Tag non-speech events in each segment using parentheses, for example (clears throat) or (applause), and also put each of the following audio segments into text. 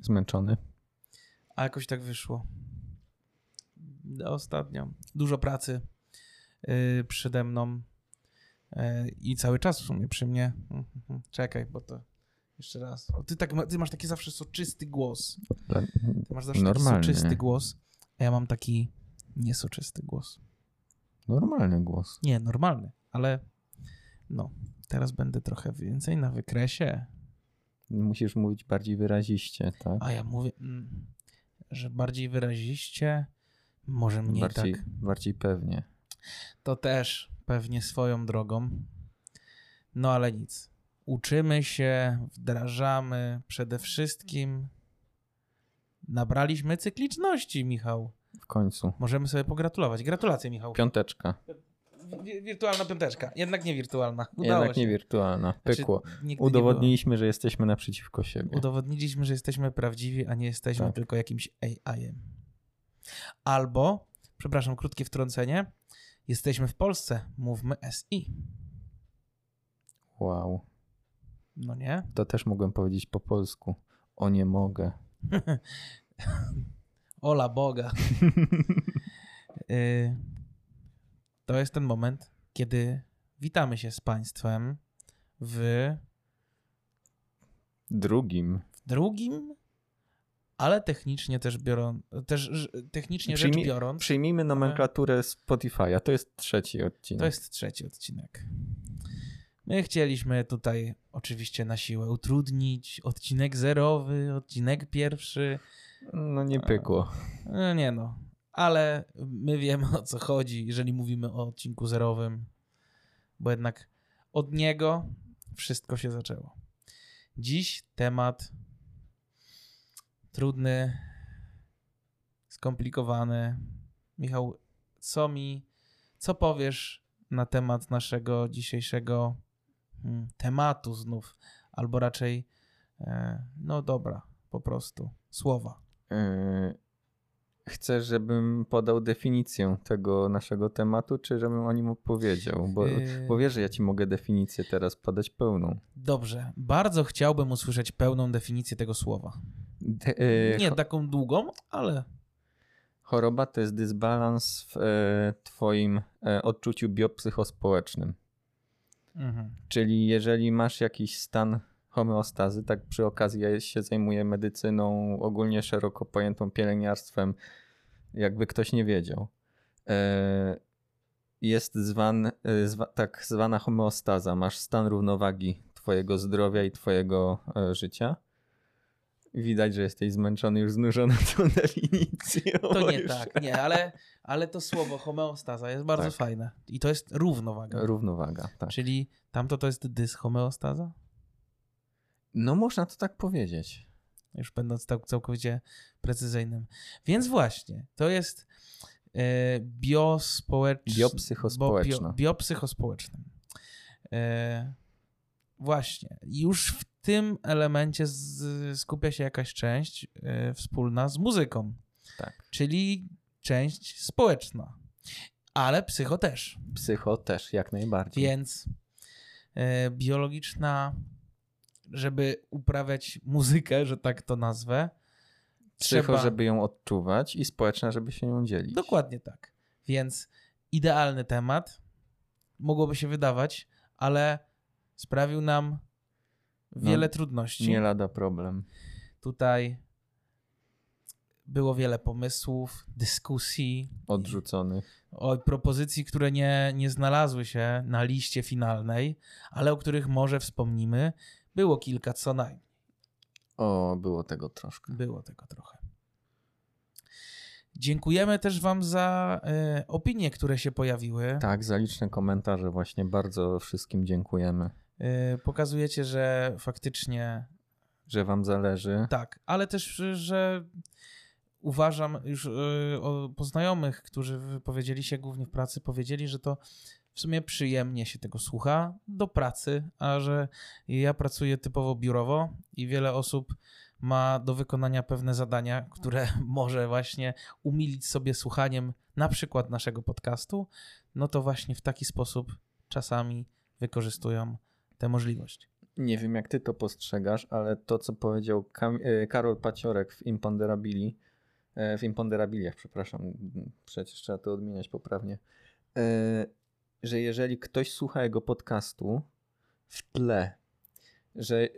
Zmęczony. A jakoś tak wyszło. Ostatnio. Dużo pracy yy, przede mną yy, i cały czas w sumie przy mnie. Mhm. Czekaj, bo to jeszcze raz. O, ty, tak, ty masz taki zawsze soczysty głos. Ty masz zawsze Normalny. taki soczysty głos, a ja mam taki niesoczysty głos. Normalny głos. Nie, normalny, ale no, teraz będę trochę więcej na wykresie. Musisz mówić bardziej wyraziście, tak? A ja mówię, mm, że bardziej wyraziście, może mniej bardziej, tak. bardziej pewnie. To też pewnie swoją drogą. No ale nic. Uczymy się, wdrażamy. Przede wszystkim nabraliśmy cykliczności, Michał. W końcu. Możemy sobie pogratulować. Gratulacje, Michał. Piąteczka. Wi- wirtualna piąteczka. Jednak nie wirtualna. Udało Jednak się. nie wirtualna. Znaczy, Pykło. nie Udowodniliśmy, że jesteśmy naprzeciwko siebie. Udowodniliśmy, że jesteśmy prawdziwi, a nie jesteśmy Tak. tylko jakimś AI-em. Albo, przepraszam, krótkie wtrącenie, jesteśmy w Polsce. Mówmy SI. Wow. No nie? (laughs) To też mogłem powiedzieć po polsku. O nie mogę. Ola Boga. (laughs) Y, to jest ten moment, kiedy witamy się z Państwem w Drugim. drugim, ale technicznie też biorąc, też technicznie rzecz Przyjmij- biorąc, Przyjmijmy nomenklaturę Spotify'a. To jest trzeci odcinek. to jest trzeci odcinek. My chcieliśmy tutaj oczywiście na siłę utrudnić odcinek zerowy, odcinek pierwszy. No nie pykło. No nie no, ale my wiemy o co chodzi, jeżeli mówimy o odcinku zerowym, bo jednak od niego wszystko się zaczęło. Dziś temat trudny, skomplikowany. Michał, co mi, co powiesz na temat naszego dzisiejszego hmm, tematu znów, albo raczej, e, no dobra, po prostu, słowa. Yy, Chcesz, żebym podał definicję tego naszego tematu, czy żebym o nim opowiedział? Bo, Yy. bo wiesz, że ja ci mogę definicję teraz podać pełną. Dobrze, bardzo chciałbym usłyszeć pełną definicję tego słowa. De, yy, Nie taką długą, ale Choroba to jest dysbalans w e, twoim e, odczuciu biopsychospołecznym. mhm. Czyli jeżeli masz jakiś stan homeostazy, tak przy okazji ja się zajmuję medycyną ogólnie szeroko pojętą pielęgniarstwem, jakby ktoś nie wiedział. E, Jest zwan, e, zwa, tak zwana homeostaza. Masz stan równowagi twojego zdrowia i twojego e, życia. Widać, że jesteś zmęczony, już znużony (laughs) tą definicją. to nie Już. tak, nie, ale, ale to słowo homeostaza jest bardzo Tak. fajne. I to jest równowaga. Równowaga, tak. Czyli tamto to jest dyshomeostaza? No można to tak powiedzieć. Już będąc cał- całkowicie precyzyjnym. Więc właśnie, to jest e, biospołeczne. Biopsychospołeczna. Bio, biopsychospołeczne. Właśnie. Już w tym elemencie z, skupia się jakaś część e, wspólna z muzyką, Tak. czyli część społeczna. Ale psycho też. Psycho też, jak najbardziej. Więc e, biologiczna, żeby uprawiać muzykę, że tak to nazwę, Psycho, trzeba... żeby ją odczuwać i społeczna, żeby się nią dzielić. Dokładnie tak. Więc idealny temat, mogłoby się wydawać, ale sprawił nam wiele trudności. Nie lada problem. Tutaj było wiele pomysłów, dyskusji, Odrzuconych. o propozycji, które nie, nie znalazły się na liście finalnej, ale o których może wspomnimy. Było kilka co najmniej. O, było tego troszkę. Było tego trochę. Dziękujemy też Wam za e, opinie, które się pojawiły. Tak, za liczne komentarze właśnie bardzo wszystkim dziękujemy, E, pokazujecie, że faktycznie że wam zależy. tak, ale też, że uważam już e, o, po znajomych, którzy wypowiedzieli się głównie w pracy, powiedzieli, że to w sumie przyjemnie się tego słucha do pracy, a że ja pracuję typowo biurowo i wiele osób ma do wykonania pewne zadania, które (laughs) może właśnie umilić sobie słuchaniem na przykład naszego podcastu, no to właśnie w taki sposób czasami wykorzystują tę możliwość. Nie wiem, jak ty to postrzegasz, ale to, co powiedział Kam e, Karol Paciorek w Imponderabili, e, w Imponderabiliach, przepraszam, przecież trzeba to odmieniać poprawnie, e, że jeżeli ktoś słucha jego podcastu w tle, że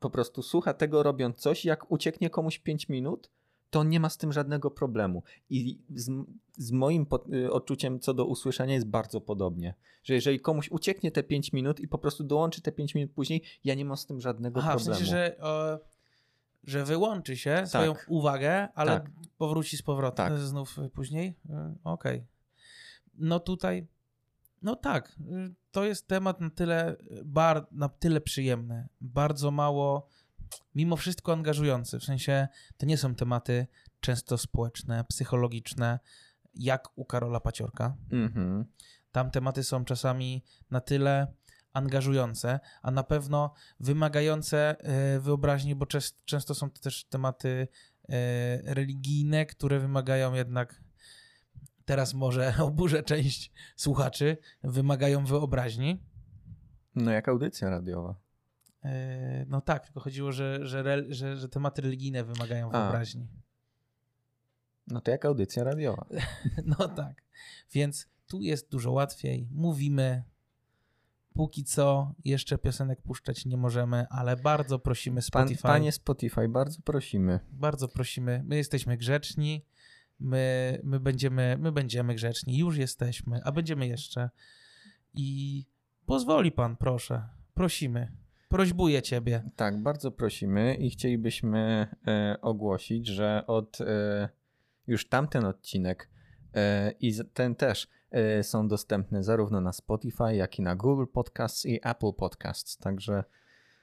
po prostu słucha tego robiąc coś, jak ucieknie komuś 5 minut, to on nie ma z tym żadnego problemu. I z, z moim po, y, odczuciem co do usłyszenia jest bardzo podobnie. Że jeżeli komuś ucieknie te 5 minut i po prostu dołączy te 5 minut później, ja nie mam z tym żadnego Aha, problemu. w sensie, że, o, że wyłączy się swoją Tak. uwagę, ale Tak. powróci z powrotem Tak. znów później? Y, Okej. No tutaj, no tak, y, to jest temat na tyle, bar, na tyle przyjemny, bardzo mało, mimo wszystko angażujący, w sensie to nie są tematy często społeczne, psychologiczne, jak u Karola Paciorka. Mhm. Tam tematy są czasami na tyle angażujące, a na pewno wymagające e, wyobraźni, bo często są to też tematy e, religijne, które wymagają jednak, teraz może (laughs) oburzę część słuchaczy, wymagają wyobraźni. No jak audycja radiowa. E, No tak, tylko chodziło, że, że, że, że tematy religijne wymagają A. wyobraźni. No to jak audycja radiowa. (laughs) No tak. Więc tu jest dużo łatwiej. Mówimy. Póki co jeszcze piosenek puszczać nie możemy, ale bardzo prosimy Pan, Spotify. panie Spotify, bardzo prosimy. Bardzo prosimy. My jesteśmy grzeczni. My, my, będziemy, my będziemy grzeczni. Już jesteśmy, a będziemy jeszcze. I pozwoli pan, proszę. Prosimy. Prośbuję ciebie. Tak, bardzo prosimy i chcielibyśmy e, ogłosić, że od e, już tamten odcinek e, i ten też e, są dostępne zarówno na Spotify, jak i na Google Podcasts i Apple Podcasts. Także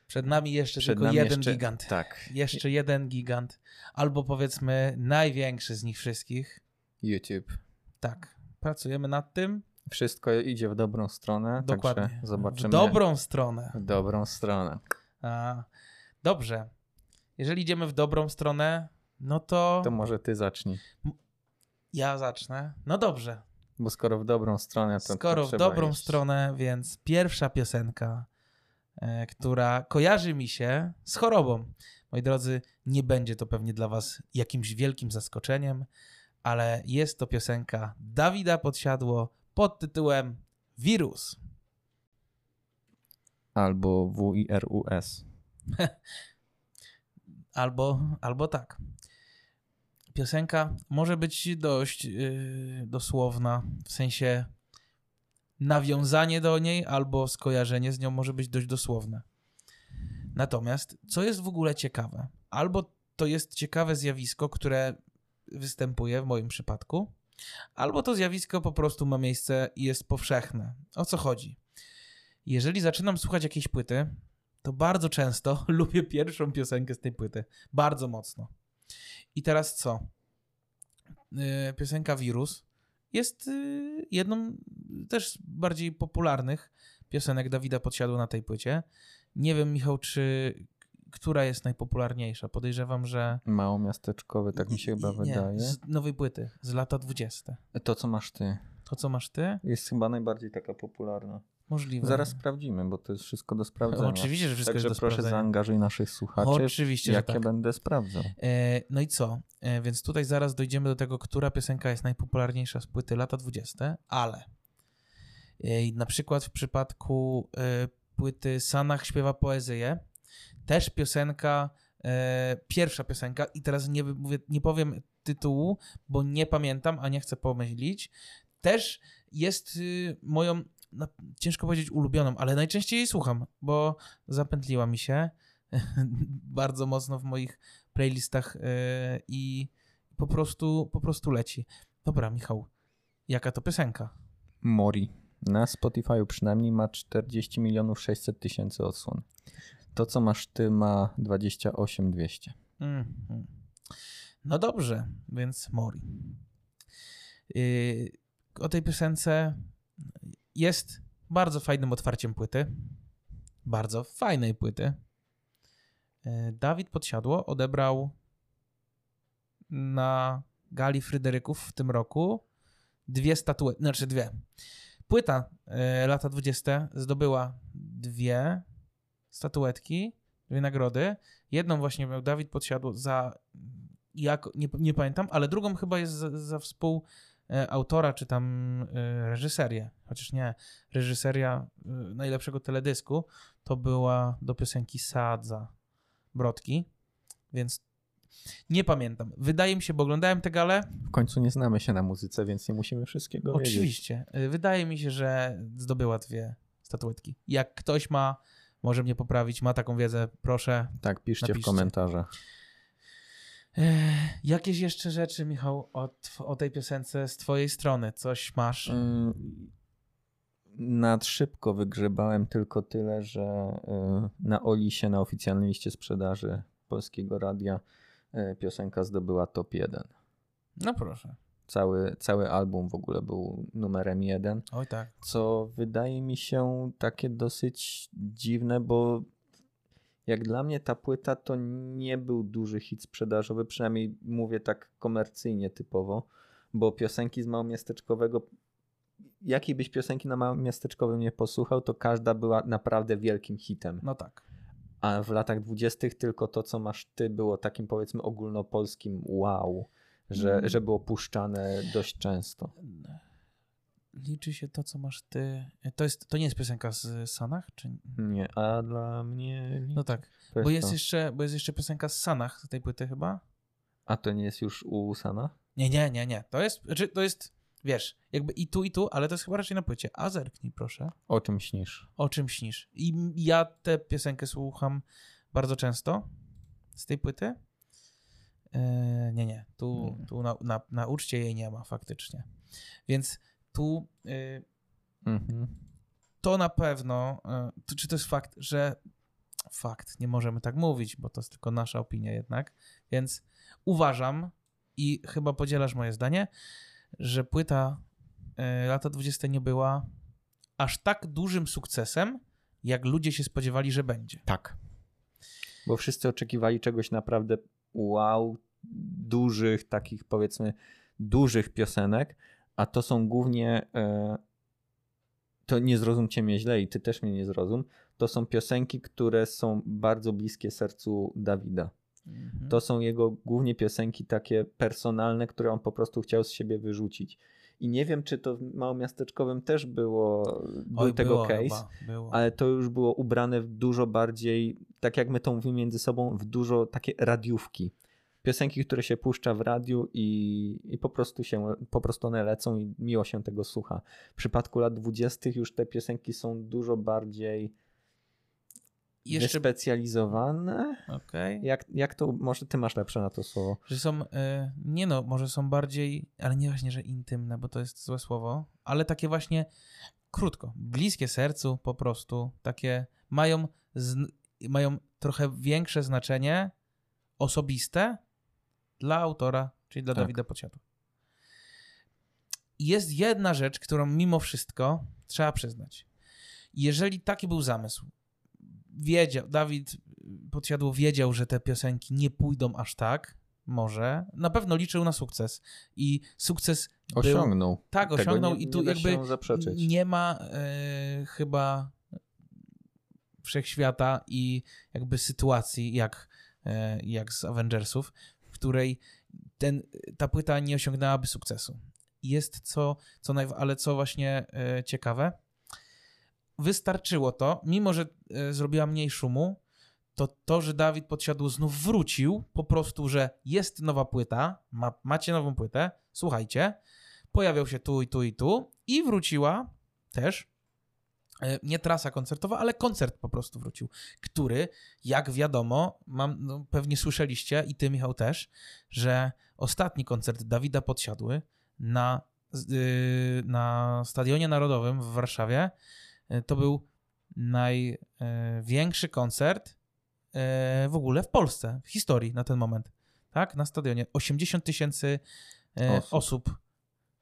Przed nami jeszcze przed tylko nami jeden jeszcze, gigant. Tak, Jeszcze jeden gigant. Albo powiedzmy największy z nich wszystkich. YouTube. Tak. Pracujemy nad tym. Wszystko idzie w dobrą stronę, Dokładnie. także zobaczymy. W dobrą stronę. w dobrą stronę. A, dobrze. Jeżeli idziemy w dobrą stronę, no to, To może ty zacznij, ja zacznę. No dobrze. bo skoro w dobrą stronę, to Skoro to w dobrą iść. stronę, więc pierwsza piosenka, która kojarzy mi się z chorobą. Moi drodzy, nie będzie to pewnie dla was jakimś wielkim zaskoczeniem, ale jest to piosenka Dawida Podsiadło pod tytułem Wirus. Albo WIRUS. (laughs) Albo, albo tak. Piosenka może być dość yy, dosłowna, w sensie nawiązanie do niej albo skojarzenie z nią może być dość dosłowne. Natomiast, co jest w ogóle ciekawe, albo to jest ciekawe zjawisko, które występuje w moim przypadku, albo to zjawisko po prostu ma miejsce i jest powszechne. O co chodzi? Jeżeli zaczynam słuchać jakiejś płyty, to bardzo często (laughs) lubię pierwszą piosenkę z tej płyty. Bardzo mocno. I teraz co? Yy, Piosenka Wirus jest yy, jedną też bardziej popularnych piosenek Dawida Podsiadło na tej płycie. Nie wiem, Michał, czy która jest najpopularniejsza. Podejrzewam, że. Mało miasteczkowy, tak mi się chyba nie, wydaje. Z nowej płyty, z lata 20. To, co masz ty, To, co masz ty? jest chyba najbardziej taka popularna. Możliwe. Zaraz sprawdzimy, bo to jest wszystko do sprawdzenia. Oczywiście, że wszystko Także jest do proszę sprawdzenia. zaangażuj naszych słuchaczy, Oczywiście, że jak ja tak. będę sprawdzał. E, no i co? E, więc tutaj zaraz dojdziemy do tego, która piosenka jest najpopularniejsza z płyty lata 20, ale e, na przykład w przypadku e, płyty Sanach śpiewa poezję, też piosenka, e, pierwsza piosenka i teraz nie, mówię, nie powiem tytułu, bo nie pamiętam, a nie chcę pomylić, też jest y, moją, no, ciężko powiedzieć ulubioną, ale najczęściej jej słucham, bo zapętliła mi się (laughs) bardzo mocno w moich playlistach yy, i po prostu, po prostu leci. Dobra, Michał, jaka to piosenka? Mori. Na Spotify przynajmniej ma 40 milionów 600 tysięcy odsłon. To, co masz ty, ma 28 200. Mhm. No dobrze, więc Mori. Yy, o tej piosence jest bardzo fajnym otwarciem płyty. Bardzo fajnej płyty. Yy, Dawid Podsiadło odebrał na gali Fryderyków w tym roku dwie statuety, znaczy dwie. Płyta yy, lata 20 zdobyła dwie statuetki, dwie nagrody. Jedną właśnie miał Dawid Podsiadło za, jak, nie, nie pamiętam, ale drugą chyba jest za, za współautora, czy tam e, reżyserię. Chociaż nie, reżyseria e, najlepszego teledysku to była do piosenki Sadza Brodki, więc nie pamiętam. Wydaje mi się, bo oglądałem tę galę. W końcu nie znamy się na muzyce, więc nie musimy wszystkiego wiedzieć. Oczywiście. Y, Wydaje mi się, że zdobyła dwie statuetki. Jak ktoś ma, może mnie poprawić, ma taką wiedzę, proszę. Tak, piszcie w Napiszcie. komentarzach. Ech, jakieś jeszcze rzeczy, Michał, o, o tej piosence z twojej strony? Coś masz? Mm, Nad szybko wygrzebałem tylko tyle, że y, na Olisie, na oficjalnej liście sprzedaży Polskiego Radia y, piosenka zdobyła top 1. No proszę. Cały, cały album w ogóle był numerem 1. Oj tak. co wydaje mi się takie dosyć dziwne, bo jak dla mnie ta płyta to nie był duży hit sprzedażowy, przynajmniej mówię tak komercyjnie typowo, bo piosenki z Małomiasteczkowego, jakiej byś piosenki na Małomiasteczkowym nie posłuchał, to każda była naprawdę wielkim hitem. No tak. A w latach dwudziestych tylko to, co masz ty, było takim powiedzmy ogólnopolskim wow, że, Mm. że było puszczane dość często. Liczy się to, co masz ty. To, jest, to nie jest piosenka z Sanach? Czy... Nie, a dla mnie... No tak. Bo jest, jeszcze, bo jest jeszcze piosenka z Sanach z tej płyty chyba? A to nie jest już u Sana? Nie, nie, nie, nie. To jest, znaczy, to jest, wiesz, jakby i tu, i tu, ale to jest chyba raczej na płycie. A zerknij, proszę. O czym śnisz? O czym śnisz? I ja tę piosenkę słucham bardzo często z tej płyty. E, nie, nie. Tu, tu na, na, na uczcie jej nie ma faktycznie. Więc e, Mhm. to na pewno, e, to, czy to jest fakt, że fakt, nie możemy tak mówić, bo to jest tylko nasza opinia jednak, więc uważam i chyba podzielasz moje zdanie, że płyta e, lata 20 nie była aż tak dużym sukcesem, jak ludzie się spodziewali, że będzie. Tak. Bo wszyscy oczekiwali czegoś naprawdę wow, dużych, takich powiedzmy dużych piosenek, a to są głównie, e, to nie zrozumcie mnie źle i ty też mnie nie zrozum, to są piosenki, które są bardzo bliskie sercu Dawida. Mhm. To są jego głównie piosenki takie personalne, które on po prostu chciał z siebie wyrzucić. I nie wiem, czy to w małomiasteczkowym też było, był Oj, tego było case, chyba, było. ale to już było ubrane w dużo bardziej, tak jak my to mówimy między sobą, w dużo takie radiówki. Piosenki, które się puszcza w radiu i, i po prostu się, po prostu one lecą i miło się tego słucha. W przypadku lat dwudziestych już te piosenki są dużo bardziej Jeszcze, wyspecjalizowane. okej. Jak, jak to, może ty masz lepsze na to słowo? Że są, e, nie no, może są bardziej, ale nie właśnie, że intymne, bo to jest złe słowo, ale takie właśnie krótko, bliskie sercu po prostu, takie mają, zn- mają trochę większe znaczenie osobiste dla autora, czyli dla Tak. Dawida Podsiadła. Jest jedna rzecz, którą mimo wszystko trzeba przyznać. Jeżeli taki był zamysł, wiedział, Dawid Podsiadło wiedział, że te piosenki nie pójdą aż tak, może, na pewno liczył na sukces i sukces był, Osiągnął. tak, Tego osiągnął nie, i tu nie jakby nie ma e, chyba wszechświata i jakby sytuacji jak, e, jak z Avengersów, której ten, ta płyta nie osiągnęłaby sukcesu. Jest co, co naj, ale co właśnie e, ciekawe, wystarczyło to, mimo że e, zrobiła mniej szumu, to to, że Dawid Podsiadło znów wrócił, po prostu, że jest nowa płyta, ma, macie nową płytę, słuchajcie, pojawiał się tu i tu i tu i wróciła też nie trasa koncertowa, ale koncert po prostu wrócił, który, jak wiadomo, mam, no, pewnie słyszeliście i ty, Michał, też, że ostatni koncert Dawida Podsiadły na, yy, na Stadionie Narodowym w Warszawie yy, to był największy koncert yy, w ogóle w Polsce, w historii na ten moment. Tak, na stadionie. 80 tysięcy yy, Osób. osób.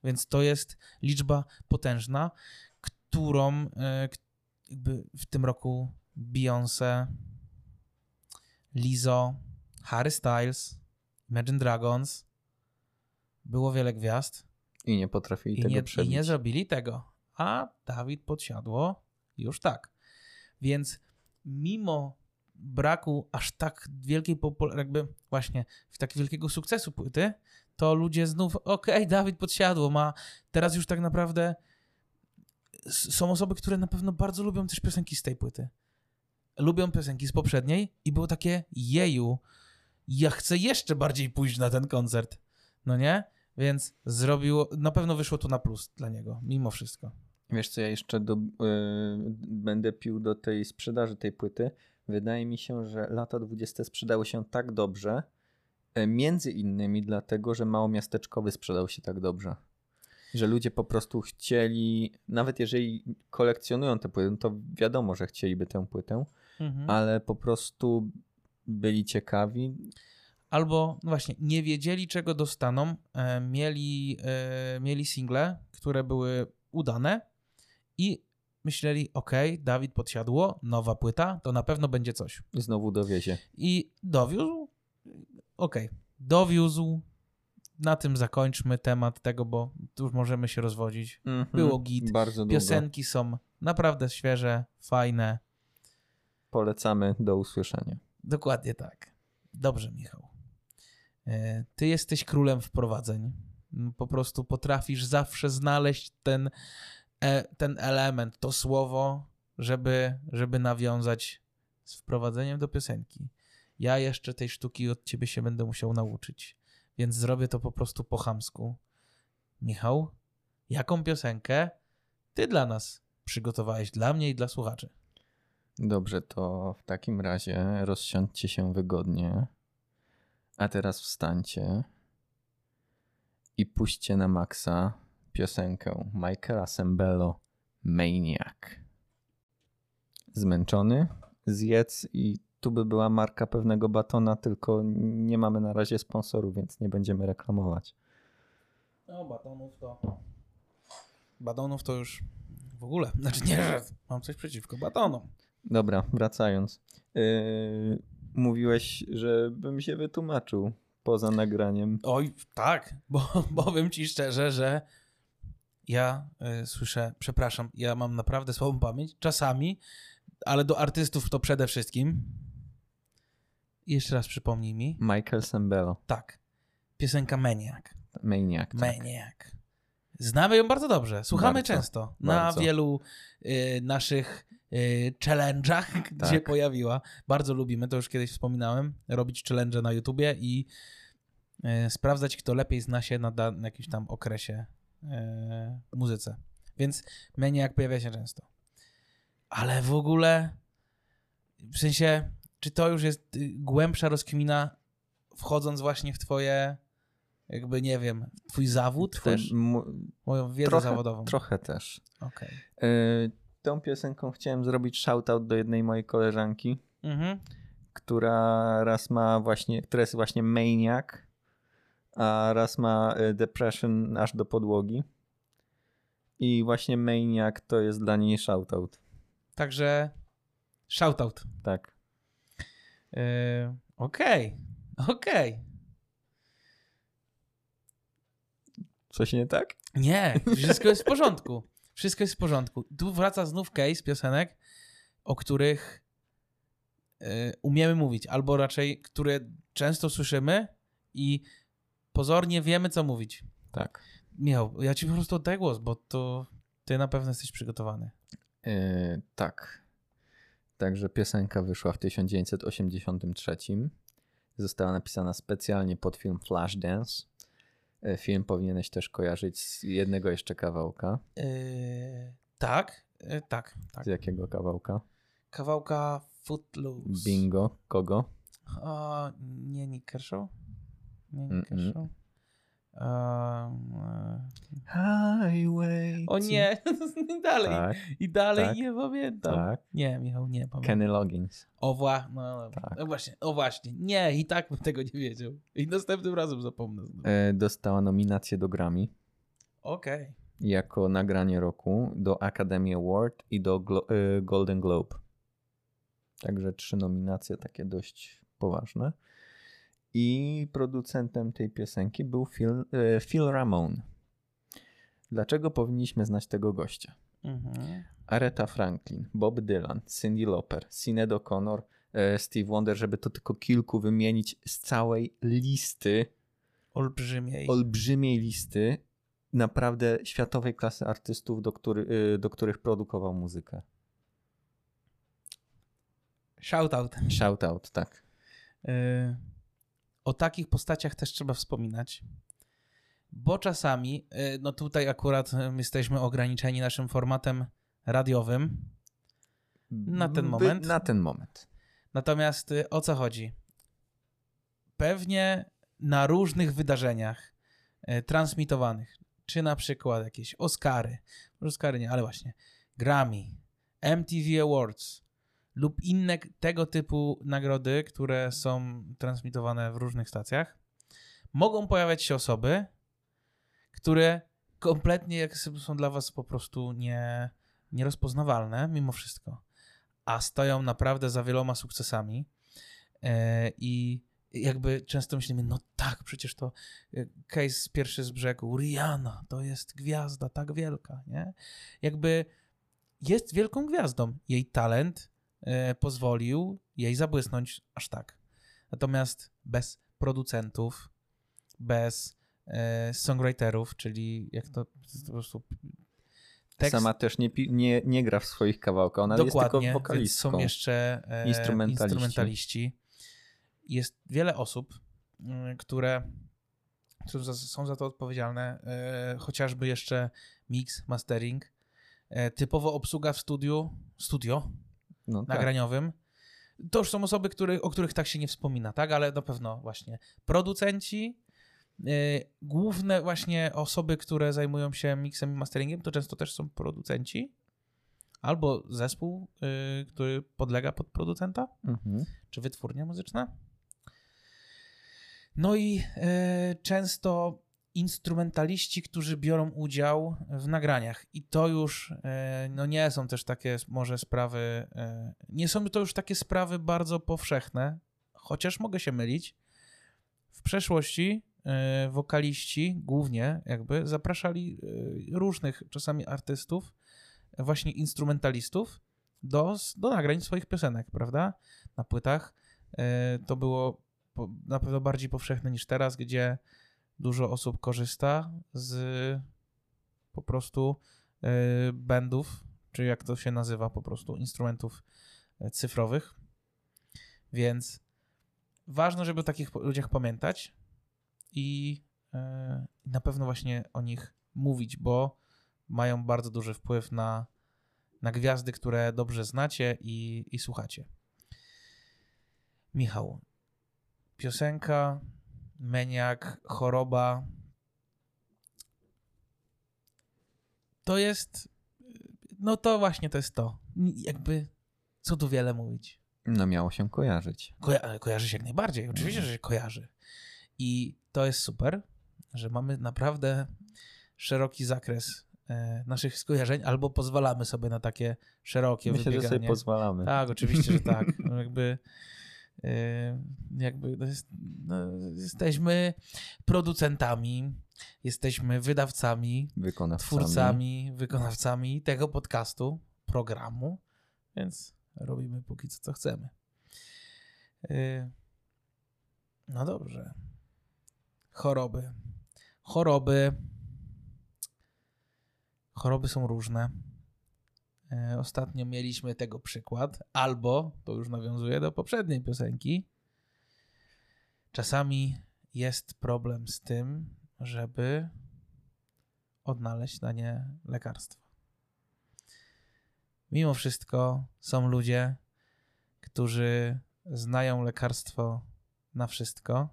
Więc to jest liczba potężna, którą e, jakby w tym roku Beyoncé, Lizzo, Harry Styles, Imagine Dragons, było wiele gwiazd I nie potrafili i tego nie, i przebić. nie zrobili tego. A Dawid podsiadło już tak. Więc mimo braku aż tak wielkiej popularności, jakby właśnie w tak wielkiego sukcesu płyty, to ludzie znów, okej, okay, Dawid podsiadło, ma teraz już tak naprawdę są osoby, które na pewno bardzo lubią też piosenki z tej płyty. Lubią piosenki z poprzedniej i było takie jeju, ja chcę jeszcze bardziej pójść na ten koncert. No nie? Więc zrobiło, na pewno wyszło to na plus dla niego, mimo wszystko. Wiesz co, ja jeszcze do, yy, będę pił do tej sprzedaży tej płyty. Wydaje mi się, że lata 20 sprzedały się tak dobrze, yy, między innymi dlatego, że małomiasteczkowy sprzedał się tak dobrze. Że ludzie po prostu chcieli, nawet jeżeli kolekcjonują tę płytę, to wiadomo, że chcieliby tę płytę, mhm. ale po prostu byli ciekawi. Albo no właśnie, nie wiedzieli czego dostaną, e, mieli, e, mieli single, które były udane i myśleli, ok, Dawid podsiadło, nowa płyta, to na pewno będzie coś. Znowu dowiezie. I dowiózł, ok, dowiózł, na tym zakończmy temat tego, bo już możemy się rozwodzić. Mm -hmm, Było git, bardzo piosenki długo. są naprawdę świeże, fajne. Polecamy, do usłyszenia. Dokładnie tak. Dobrze, Michał. E, ty jesteś królem wprowadzeń. Po prostu potrafisz zawsze znaleźć ten, e, ten element, to słowo, żeby, żeby nawiązać z wprowadzeniem do piosenki. Ja jeszcze tej sztuki od ciebie się będę musiał nauczyć, więc zrobię to po prostu po chamsku. Michał, jaką piosenkę ty dla nas przygotowałeś, dla mnie i dla słuchaczy? Dobrze, to w takim razie rozsiądźcie się wygodnie. A teraz wstańcie i puśćcie na maksa piosenkę Michaela Sembello Maniac. Zmęczony? Zjedz i tu by była marka pewnego batona, tylko nie mamy na razie sponsorów, więc nie będziemy reklamować. No, batonów to. Batonów to już w ogóle. Znaczy nie, że mam coś przeciwko batonom. Dobra, wracając. Yy, mówiłeś, żebym się wytłumaczył poza nagraniem. Oj, tak, bo powiem ci szczerze, że ja y, słyszę, przepraszam, ja mam naprawdę słabą pamięć, czasami, ale do artystów to przede wszystkim. Jeszcze raz przypomnij mi. Michael Sembello. Tak. Piosenka Maniac. Maniac. Tak. Maniac. Znamy ją bardzo dobrze. Słuchamy bardzo, często. Bardzo. Na wielu y, naszych Y, challenge'ach, (laughs) tak. gdzie pojawiła. Bardzo lubimy, to już kiedyś wspominałem, robić challenge na YouTubie i y, sprawdzać, kto lepiej zna się na, na jakimś tam okresie y, muzyce. Więc jak pojawia się często. Ale w ogóle, w sensie, czy to już jest głębsza rozkmina, wchodząc właśnie w twoje, jakby nie wiem, twój zawód Twój, też? Moją wiedzę trochę, zawodową. Trochę też. Okay tą piosenką chciałem zrobić shoutout do jednej mojej koleżanki, mhm. która raz ma właśnie, która jest właśnie maniac, a raz ma e, depression aż do podłogi. I właśnie maniac to jest dla niej shoutout. Także shoutout. Tak. Yy, okej, okay. okej. Okay. Coś nie tak? Nie, wszystko jest w porządku wszystko jest w porządku. Tu wraca znów case piosenek, o których y, umiemy mówić, albo raczej, które często słyszymy i pozornie wiemy, co mówić. Tak. Michał, ja ci po prostu oddaję głos, bo to ty na pewno jesteś przygotowany. Yy, tak. Także piosenka wyszła w 1983. Została napisana specjalnie pod film Flashdance. E, film powinieneś też kojarzyć z jednego jeszcze kawałka. Yy, tak, yy, tak, tak. Z jakiego kawałka? Kawałka Footloose. Bingo. Kogo? O, nie Nick Kershaw? Nie Nick Kershaw? Um, Highway. O nie, i (laughs) dalej. Tak, I dalej tak, nie pamiętam. Tak. Nie, Michał, nie pamiętam. Kenny Loggins. O, wła no, tak. no właśnie, o właśnie. Nie, i tak bym tego nie wiedział. I następnym razem zapomnę. E, dostała nominację do Grammy. Okej. Okay. Jako nagranie roku do Academy Award i do Glo e, Golden Globe. Także trzy nominacje takie dość poważne. I producentem tej piosenki był Phil, e, Phil Ramone. Dlaczego powinniśmy znać tego gościa? Mhm. Aretha Franklin, Bob Dylan, Cyndi Lauper, Sinead O'Connor, e, Steve Wonder, żeby to tylko kilku wymienić z całej listy, Olbrzymiej. olbrzymiej listy naprawdę światowej klasy artystów, do, który, y, do których produkował muzykę. Shoutout. Shoutout, tak. Y, O takich postaciach też trzeba wspominać. Bo czasami, y, no tutaj akurat y, jesteśmy ograniczeni naszym formatem radiowym. Na ten By- moment? Na ten moment. Natomiast y, o co chodzi? Pewnie na różnych wydarzeniach transmitowanych, czy na przykład jakieś Oscary, Oscary nie, ale właśnie Grammy, MTV Awards lub inne tego typu nagrody, które są transmitowane w różnych stacjach, mogą pojawiać się osoby, które kompletnie jak są dla was po prostu nie, nierozpoznawalne mimo wszystko, a stoją naprawdę za wieloma sukcesami e, i jakby często myślimy, no tak, przecież to e, case pierwszy z brzegu, Rihanna, to jest gwiazda tak wielka, nie? Jakby jest wielką gwiazdą. Jej talent pozwolił jej zabłysnąć aż tak. Natomiast bez producentów, bez e, songwriterów, czyli jak to po prostu tekst, Sama też nie, nie, nie gra w swoich kawałkach, ona jest Dokładnie, tylko więc wokalistką. są jeszcze e, Instrumentaliści. instrumentaliści. Jest wiele osób, które są za, są za to odpowiedzialne, e, chociażby jeszcze mix, mastering, e, typowo obsługa w studiu, studio no, tak. nagraniowym. To już są osoby, który, o których tak się nie wspomina, tak? Ale na pewno właśnie producenci, e, główne właśnie osoby, które zajmują się mixem i masteringiem, to często też są producenci albo zespół, y, który podlega pod producenta, Mhm. czy wytwórnia muzyczna. No i e, często instrumentaliści, którzy biorą udział w nagraniach. I to już e, no nie są też takie może sprawy, e, nie są to już takie sprawy bardzo powszechne, chociaż mogę się mylić. W przeszłości e, wokaliści głównie jakby zapraszali różnych czasami artystów, właśnie instrumentalistów do, do nagrań swoich piosenek, prawda? Na płytach. To było na pewno bardziej powszechne niż teraz, gdzie dużo osób korzysta z po prostu e, bandów, czy jak to się nazywa, po prostu instrumentów e, cyfrowych. Więc ważne, żeby o takich ludziach pamiętać i e, na pewno właśnie o nich mówić, bo mają bardzo duży wpływ na, na gwiazdy, które dobrze znacie i, i słuchacie. Michał, piosenka, meniak, choroba. To jest. No to właśnie to jest to. Jakby. Co tu wiele mówić. No miało się kojarzyć. Koja- kojarzy się jak najbardziej. Oczywiście, że się kojarzy. I to jest super, że mamy naprawdę szeroki zakres e, naszych skojarzeń, albo pozwalamy sobie na takie szerokie Myślę, że wybieganie. sobie pozwalamy. Tak, oczywiście, że tak. No jakby, jakby no jest, no, jesteśmy producentami, jesteśmy wydawcami, Wykonawcami. twórcami, wykonawcami tego podcastu, programu, więc robimy póki co, co chcemy. E, No dobrze. Choroby. Choroby. Choroby są różne. E, Ostatnio mieliśmy tego przykład, albo to już nawiązuje do poprzedniej piosenki. Czasami jest problem z tym, żeby odnaleźć na nie lekarstwo. Mimo wszystko są ludzie, którzy znają lekarstwo na wszystko,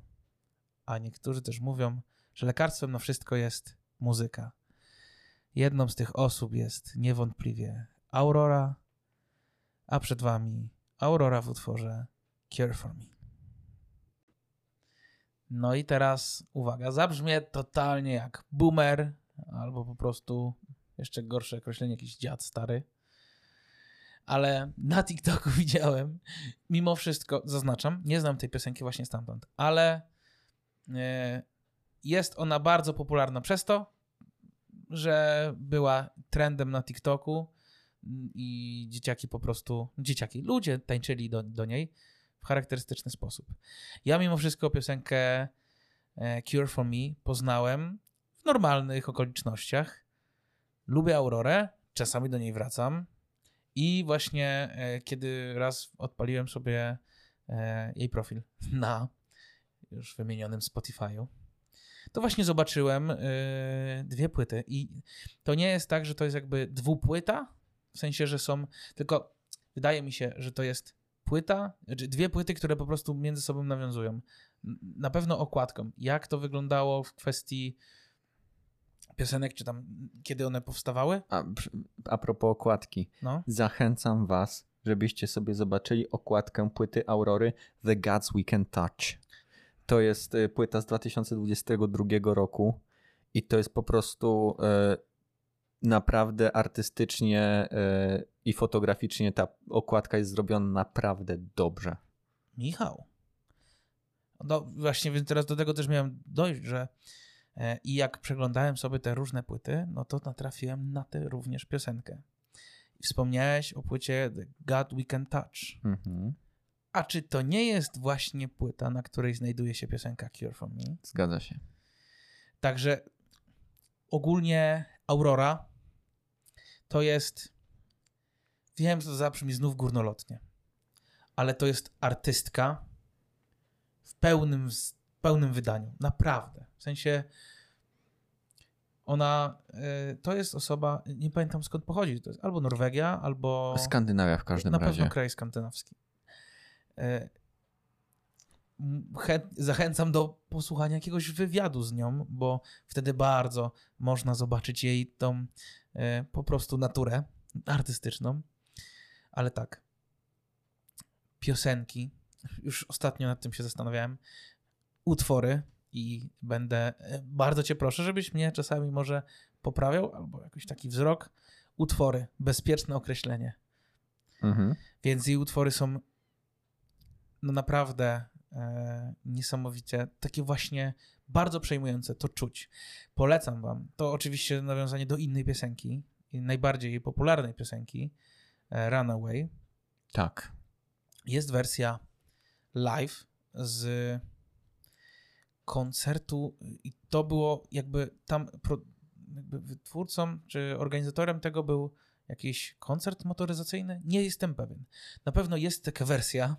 a niektórzy też mówią, że lekarstwem na wszystko jest muzyka. Jedną z tych osób jest niewątpliwie Aurora, a przed wami Aurora w utworze Cure for Me. No i teraz uwaga, zabrzmie totalnie jak boomer, albo po prostu jeszcze gorsze określenie, jakiś dziad stary. Ale na TikToku (laughs) widziałem, mimo wszystko, zaznaczam, nie znam tej piosenki właśnie stamtąd, ale e, jest ona bardzo popularna przez to, że była trendem na TikToku. I dzieciaki po prostu, dzieciaki, ludzie tańczyli do, do niej w charakterystyczny sposób. Ja mimo wszystko piosenkę e, Cure for Me poznałem w normalnych okolicznościach. Lubię Aurorę, czasami do niej wracam i właśnie e, kiedy raz odpaliłem sobie e, jej profil (laughs) na już wymienionym Spotify'u, to właśnie zobaczyłem dwie płyty i to nie jest tak, że to jest jakby dwupłyta, w sensie, że są, tylko wydaje mi się, że to jest płyta, znaczy dwie płyty, które po prostu między sobą nawiązują. Na pewno okładką. Jak to wyglądało w kwestii piosenek, czy tam kiedy one powstawały? A, a propos okładki. No? Zachęcam was, żebyście sobie zobaczyli okładkę płyty Aurory The Gods We Can Touch. To jest y, płyta z 2022 roku i to jest po prostu e, naprawdę artystycznie e, i fotograficznie ta okładka jest zrobiona naprawdę dobrze. Michał. No właśnie, więc teraz do tego też miałem dojść, że e, i jak przeglądałem sobie te różne płyty, no to natrafiłem na tę również piosenkę. Wspomniałeś o płycie The God We Can Touch. Mhm. A czy to nie jest właśnie płyta, na której znajduje się piosenka Cure For Me? Zgadza się. Także ogólnie Aurora to jest. Wiem, że to zabrzmi znów górnolotnie, ale to jest artystka w pełnym, w pełnym wydaniu. Naprawdę. W sensie ona y, to jest osoba, nie pamiętam skąd pochodzi, to jest albo Norwegia, albo. Skandynawia w każdym na razie. Na pewno kraj skandynawski. Y, zachęcam do posłuchania jakiegoś wywiadu z nią, bo wtedy bardzo można zobaczyć jej tą E, po prostu naturę artystyczną. Ale tak, piosenki, już ostatnio nad tym się zastanawiałem, utwory i będę, e, bardzo cię proszę, żebyś mnie czasami może poprawiał, albo jakiś taki wzrok, utwory, bezpieczne określenie. Mhm. Więc jej utwory są no naprawdę e, niesamowicie takie właśnie bardzo przejmujące, to czuć. Polecam wam. To oczywiście nawiązanie do innej piosenki, najbardziej popularnej piosenki, e, Runaway. Tak. Jest wersja live z koncertu i to było jakby tam jakby wytwórcą czy organizatorem tego był jakiś koncert motoryzacyjny? Nie jestem pewien. Na pewno jest taka wersja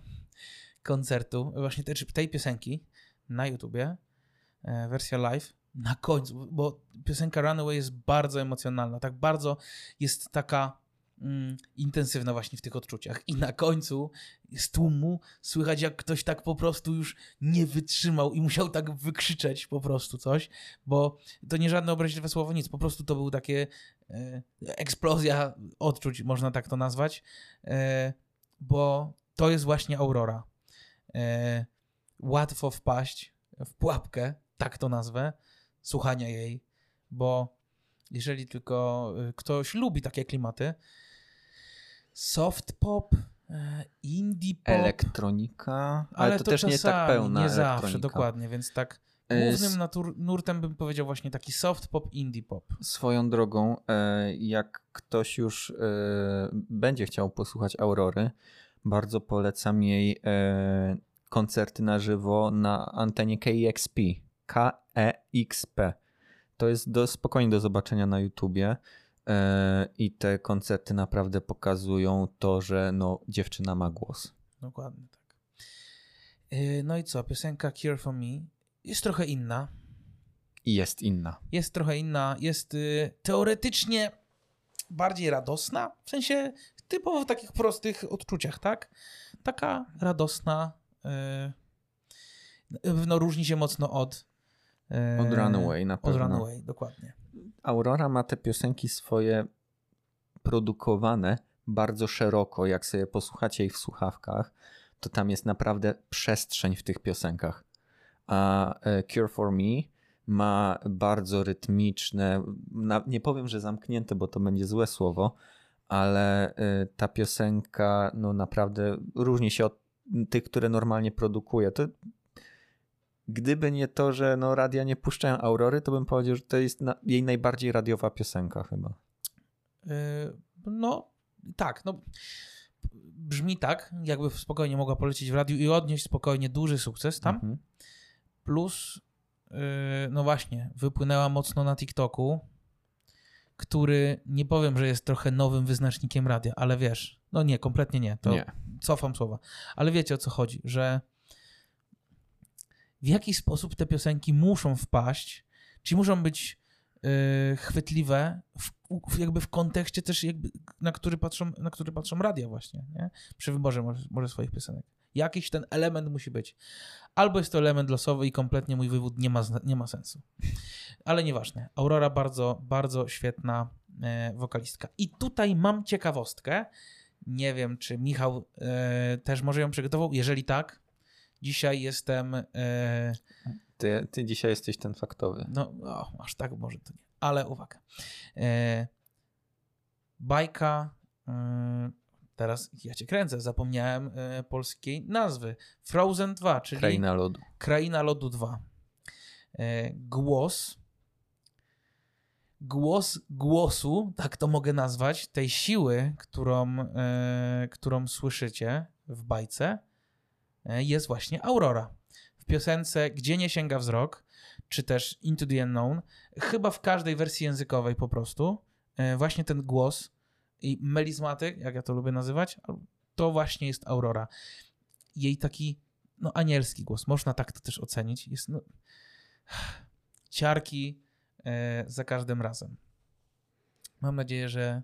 koncertu, właśnie tej, tej piosenki na YouTubie E, wersja live na końcu, bo piosenka Runaway jest bardzo emocjonalna, tak bardzo jest taka mm, intensywna właśnie w tych odczuciach. I na końcu z tłumu słychać, jak ktoś tak po prostu już nie wytrzymał i musiał tak wykrzyczeć po prostu coś, bo to nie żadne obraźliwe słowo, nic, po prostu to był takie e, eksplozja odczuć, można tak to nazwać, e, bo to jest właśnie Aurora. E, łatwo wpaść w pułapkę, tak to nazwę, słuchania jej, bo jeżeli tylko y, ktoś lubi takie klimaty, soft pop, e, indie pop. Elektronika, ale, ale to, to, też nie tak pełna. Nie zawsze, dokładnie, więc tak. E, głównym nurtem bym powiedział właśnie taki soft pop, indie pop. Swoją drogą, e, jak ktoś już będzie chciał posłuchać Aurory, bardzo polecam jej koncerty na żywo na antenie KEXP. KEXP. To jest do, spokojnie do zobaczenia na YouTubie. E, I te koncerty naprawdę pokazują to, że no, dziewczyna ma głos. Dokładnie tak. E, no i co? Piosenka Cure for Me jest trochę inna. Jest inna. Jest trochę inna. Jest y, teoretycznie bardziej radosna. W sensie typowo w takich prostych odczuciach, tak? Taka radosna. Y, no, różni się mocno od od Runaway na pewno. Od Runaway, dokładnie. Aurora ma te piosenki swoje produkowane bardzo szeroko. Jak sobie posłuchacie ich w słuchawkach, to tam jest naprawdę przestrzeń w tych piosenkach. A e, Cure for Me ma bardzo rytmiczne, nie powiem, że zamknięte, bo to będzie złe słowo, ale e, ta piosenka no naprawdę różni się od tych, które normalnie produkuje. To gdyby nie to, że no, radia nie puszczają Aurory, to bym powiedział, że to jest na, jej najbardziej radiowa piosenka chyba. Yy, no, tak, no brzmi tak, jakby spokojnie mogła polecieć w radiu i odnieść spokojnie duży sukces tam. Mhm. Plus, yy, no właśnie, wypłynęła mocno na TikToku, który nie powiem, że jest trochę nowym wyznacznikiem radia, ale wiesz, no nie, kompletnie nie. To Nie. Cofam słowa. Ale wiecie o co chodzi, że w jaki sposób te piosenki muszą wpaść, czy muszą być yy, chwytliwe w, w, jakby w kontekście też jakby, na który patrzą, na który patrzą radia właśnie, nie? Przy wyborze może, może swoich piosenek. Jakiś ten element musi być. Albo jest to element losowy i kompletnie mój wywód nie ma, nie ma sensu. Ale nieważne. Aurora bardzo, bardzo świetna e, wokalistka. I tutaj mam ciekawostkę. Nie wiem, czy Michał e, też może ją przygotował. Jeżeli tak, dzisiaj jestem. E, Ty, ty dzisiaj jesteś ten faktowy. no, o, aż tak może to nie. Ale uwaga. E, bajka. Teraz ja cię kręcę. Zapomniałem polskiej nazwy. Frozen 2, czyli Kraina lodu. Kraina Lodu 2. E, głos. Głos głosu, tak to mogę nazwać, tej siły, którą, e, którą słyszycie w bajce, e, jest właśnie Aurora. W piosence Gdzie nie sięga wzrok, czy też Into the Unknown, chyba w każdej wersji językowej po prostu, e, właśnie ten głos i melizmatyk, jak ja to lubię nazywać, to właśnie jest Aurora. Jej taki no, anielski głos, można tak to też ocenić. Jest no, (sighs) ciarki za każdym razem. Mam nadzieję, że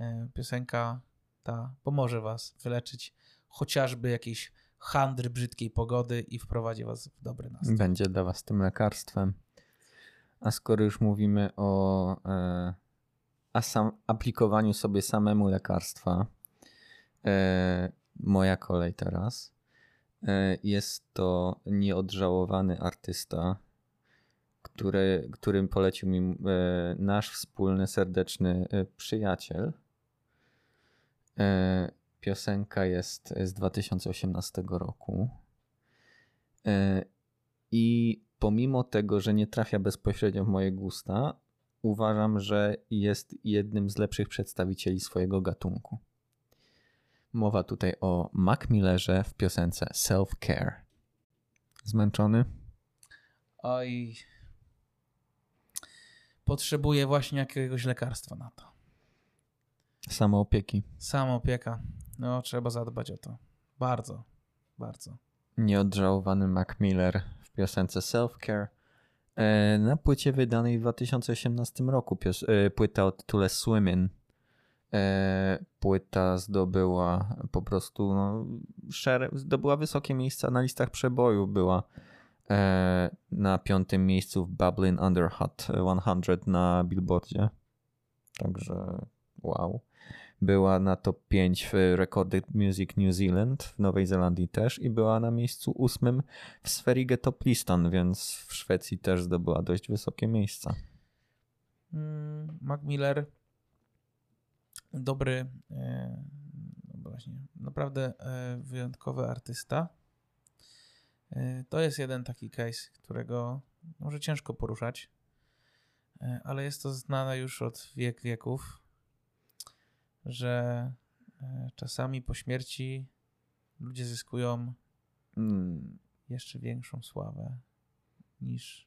e, piosenka ta pomoże was wyleczyć chociażby jakieś handry brzydkiej pogody i wprowadzi was w dobry nastrój. Będzie dla was tym lekarstwem. A skoro już mówimy o e, aplikowaniu sobie samemu lekarstwa, e, moja kolej teraz. E, jest to nieodżałowany artysta, który, którym polecił mi e, nasz wspólny, serdeczny e, przyjaciel. E, piosenka jest z 2018 roku. I pomimo tego, że nie trafia bezpośrednio w moje gusta, uważam, że jest jednym z lepszych przedstawicieli swojego gatunku. Mowa tutaj o Mac Millerze w piosence Self Care. Zmęczony? Oj. Potrzebuję właśnie jakiegoś lekarstwa na to. Samoopieki. Samoopieka. No, trzeba zadbać o to. Bardzo, bardzo. Nieodżałowany Mac Miller w piosence Self Care. E, Na płycie wydanej w 2018 roku e, płyta o tytule Swimming. E, Płyta zdobyła po prostu no, szere, zdobyła wysokie miejsca na listach przeboju. Była na piątym miejscu w Bubbling Under Hot 100 na Billboardzie. Także wow. Była na top 5 w Recorded Music New Zealand, w Nowej Zelandii też i była na miejscu ósmym w Sverige Top Listan, więc w Szwecji też zdobyła dość wysokie miejsca. Mm, Mac Miller dobry, e, no właśnie, naprawdę e, wyjątkowy artysta. E, to jest jeden taki case, którego może ciężko poruszać, e, ale jest to znane już od wiek wieków, że e, czasami po śmierci ludzie zyskują Mm, jeszcze większą sławę niż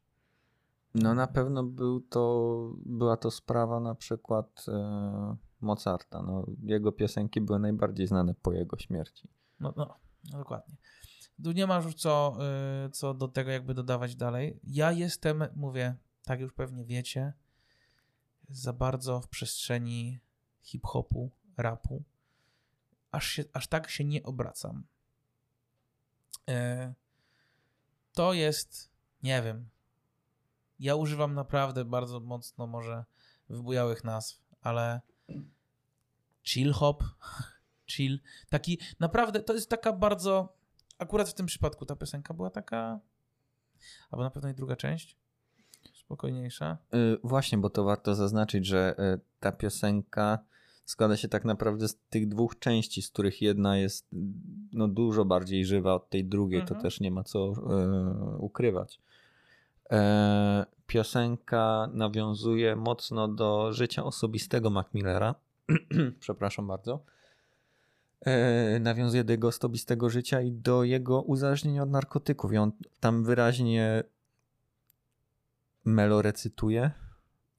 No na pewno był to, była to sprawa na przykład e, Mozarta. No, jego piosenki były najbardziej znane po jego śmierci. No, no, no dokładnie. Tu nie ma już co, y, co do tego jakby dodawać dalej. Ja jestem, mówię, tak już pewnie wiecie, za bardzo w przestrzeni hip-hopu, rapu. Aż, się, aż tak się nie obracam. E, to jest, nie wiem, ja używam naprawdę bardzo mocno może wybujałych nazw, ale chill hop, (laughs) chill, taki naprawdę, to jest taka bardzo, akurat w tym przypadku ta piosenka była taka, albo na pewno i druga część, spokojniejsza. Y, Właśnie, bo to warto zaznaczyć, że y, ta piosenka składa się tak naprawdę z tych dwóch części, z których jedna jest no, dużo bardziej żywa od tej drugiej, Mhm. to też nie ma co y, ukrywać. E, piosenka nawiązuje mocno do życia osobistego Mac Millera, (clears throat) przepraszam bardzo, nawiązuje do jego osobistego życia i do jego uzależnienia od narkotyków. I on tam wyraźnie melorecytuje,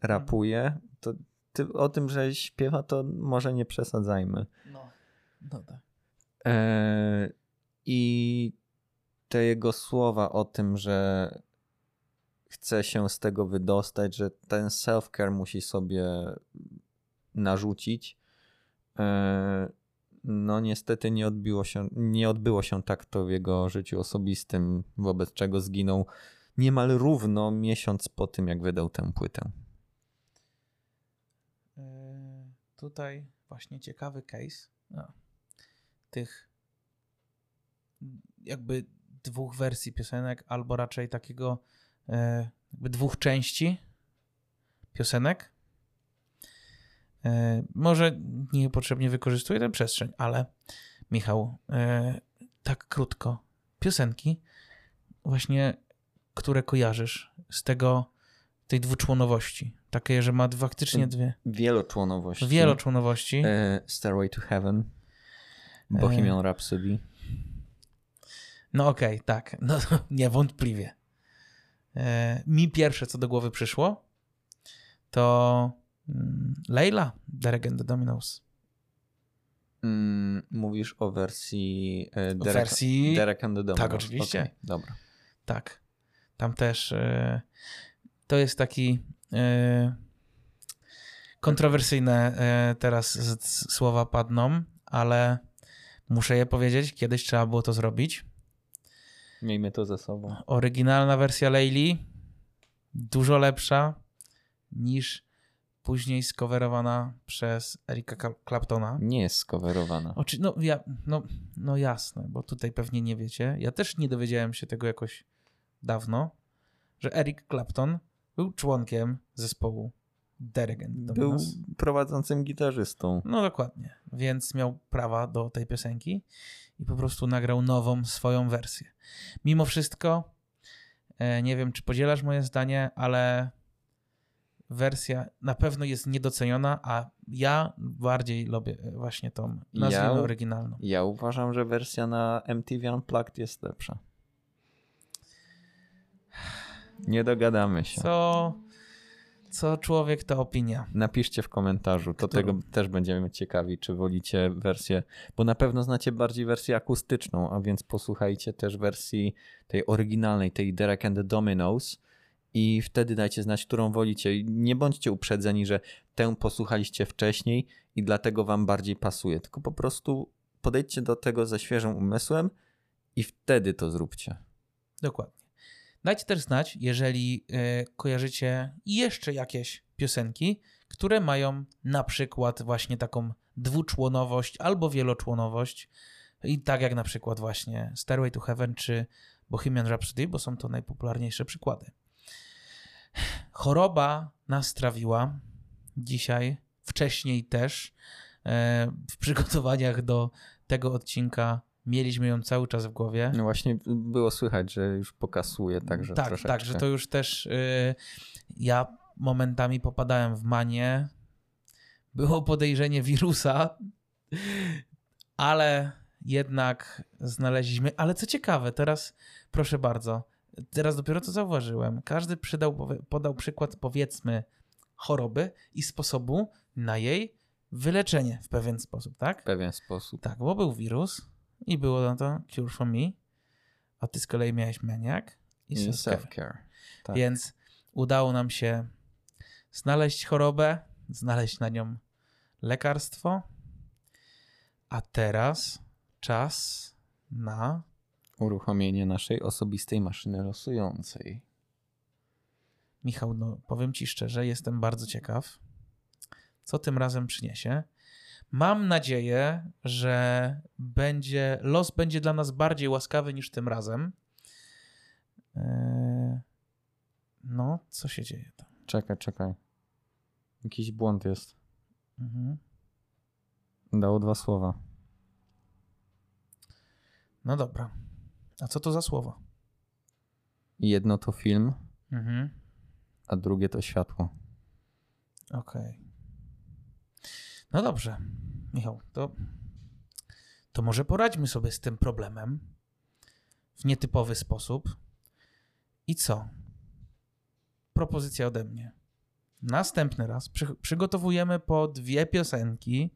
rapuje. To ty, o tym, że śpiewa, to może nie przesadzajmy. No, no tak. E, I te jego słowa o tym, że chce się z tego wydostać, że ten self-care musi sobie narzucić. E, no niestety nie odbiło się, nie odbyło się tak to w jego życiu osobistym, wobec czego zginął niemal równo miesiąc po tym, jak wydał tę płytę. Yy, tutaj właśnie ciekawy case no, tych jakby dwóch wersji piosenek, albo raczej takiego e, jakby dwóch części piosenek. E, może niepotrzebnie wykorzystuję tę przestrzeń, ale Michał, e, tak krótko. Piosenki, właśnie, które kojarzysz z tego, tej dwuczłonowości. Takie, że ma faktycznie dwie. Wieloczłonowości. Wieloczłonowości. E, Starway to Heaven. Bohemian Rhapsody. No okej, okay, tak. No (laughs) niewątpliwie. E, mi pierwsze, co do głowy przyszło, to Leila, Derek and the Dominos. Mm, mówisz o wersji e, Derek, wersji... Derek and the Dominos. Tak, oczywiście. Okay, dobra. Tak. Tam też e, to jest taki e, kontrowersyjne e, teraz z, z słowa padną, ale muszę je powiedzieć, kiedyś trzeba było to zrobić. Miejmy to ze sobą. Oryginalna wersja Leili dużo lepsza niż później skowerowana przez Erika Claptona. Nie jest skowerowana. Oczy, no, ja, no, no jasne, bo tutaj pewnie nie wiecie. Ja też nie dowiedziałem się tego jakoś dawno, że Eric Clapton był członkiem zespołu Derek Był prowadzącym gitarzystą. No dokładnie, więc miał prawa do tej piosenki i po prostu nagrał nową swoją wersję. Mimo wszystko, e, nie wiem czy podzielasz moje zdanie, ale wersja na pewno jest niedoceniona, a ja bardziej lubię właśnie tą nazwę ja, oryginalną. Ja uważam, że wersja na MTV Unplugged jest lepsza. Nie dogadamy się. Co co człowiek, to opinia. Napiszcie w komentarzu, to tego też będziemy ciekawi, czy wolicie wersję, bo na pewno znacie bardziej wersję akustyczną, a więc posłuchajcie też wersji tej oryginalnej, tej Derek and the Dominoes i wtedy dajcie znać, którą wolicie. Nie bądźcie uprzedzeni, że tę posłuchaliście wcześniej i dlatego wam bardziej pasuje, tylko po prostu podejdźcie do tego ze świeżym umysłem i wtedy to zróbcie. Dokładnie. Dajcie też znać, jeżeli y, kojarzycie jeszcze jakieś piosenki, które mają na przykład właśnie taką dwuczłonowość albo wieloczłonowość. I tak jak na przykład właśnie Stairway to Heaven czy Bohemian Rhapsody, bo są to najpopularniejsze przykłady. Choroba nas trawiła dzisiaj, wcześniej też. E, w przygotowaniach do tego odcinka Mieliśmy ją cały czas w głowie. No właśnie było słychać, że już pokasuje, także Tak, troszeczkę. tak, że to już też y, ja momentami popadałem w manię. Było podejrzenie wirusa, ale jednak znaleźliśmy. Ale co ciekawe, teraz proszę bardzo, teraz dopiero to zauważyłem. Każdy przydał, podał przykład, powiedzmy, choroby i sposobu na jej wyleczenie w pewien sposób, tak? W pewien sposób. Tak, bo był wirus, i było na to Cure for Me, a ty z kolei miałeś Maniac i, I Self-Care. tak. Więc udało nam się znaleźć chorobę, znaleźć na nią lekarstwo, a teraz czas na uruchomienie naszej osobistej maszyny losującej. Michał, no powiem ci szczerze, jestem bardzo ciekaw, co tym razem przyniesie. Mam nadzieję, że będzie, los będzie dla nas bardziej łaskawy niż tym razem. Eee, no, co się dzieje tam? Czekaj, czekaj. Jakiś błąd jest. Mhm. Dało dwa słowa. No dobra. A co to za słowo? Jedno to film, mhm. a drugie to światło. Okej. Okay. No dobrze, Michał, to, to może poradźmy sobie z tym problemem w nietypowy sposób. I co? Propozycja ode mnie. Następny raz przy, przygotowujemy po dwie piosenki.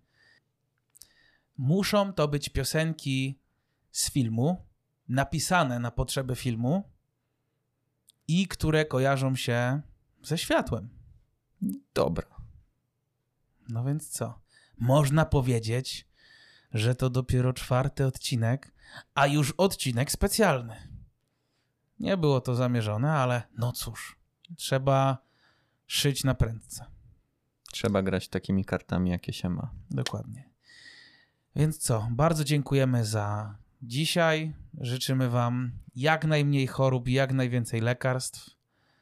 Muszą to być piosenki z filmu, napisane na potrzeby filmu i które kojarzą się ze światłem. Dobra. No więc co? Można powiedzieć, że to dopiero czwarty odcinek, a już odcinek specjalny. Nie było to zamierzone, ale no cóż, trzeba szyć na prędce. Trzeba grać takimi kartami, jakie się ma. Dokładnie. Więc co? Bardzo dziękujemy za dzisiaj. Życzymy Wam jak najmniej chorób i jak najwięcej lekarstw.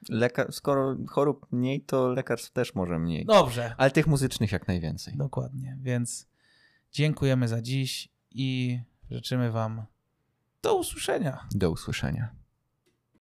Lekar, skoro chorób mniej, to lekarstw też może mniej. Dobrze. Ale tych muzycznych jak najwięcej. Dokładnie. Więc dziękujemy za dziś i życzymy Wam do usłyszenia. Do usłyszenia.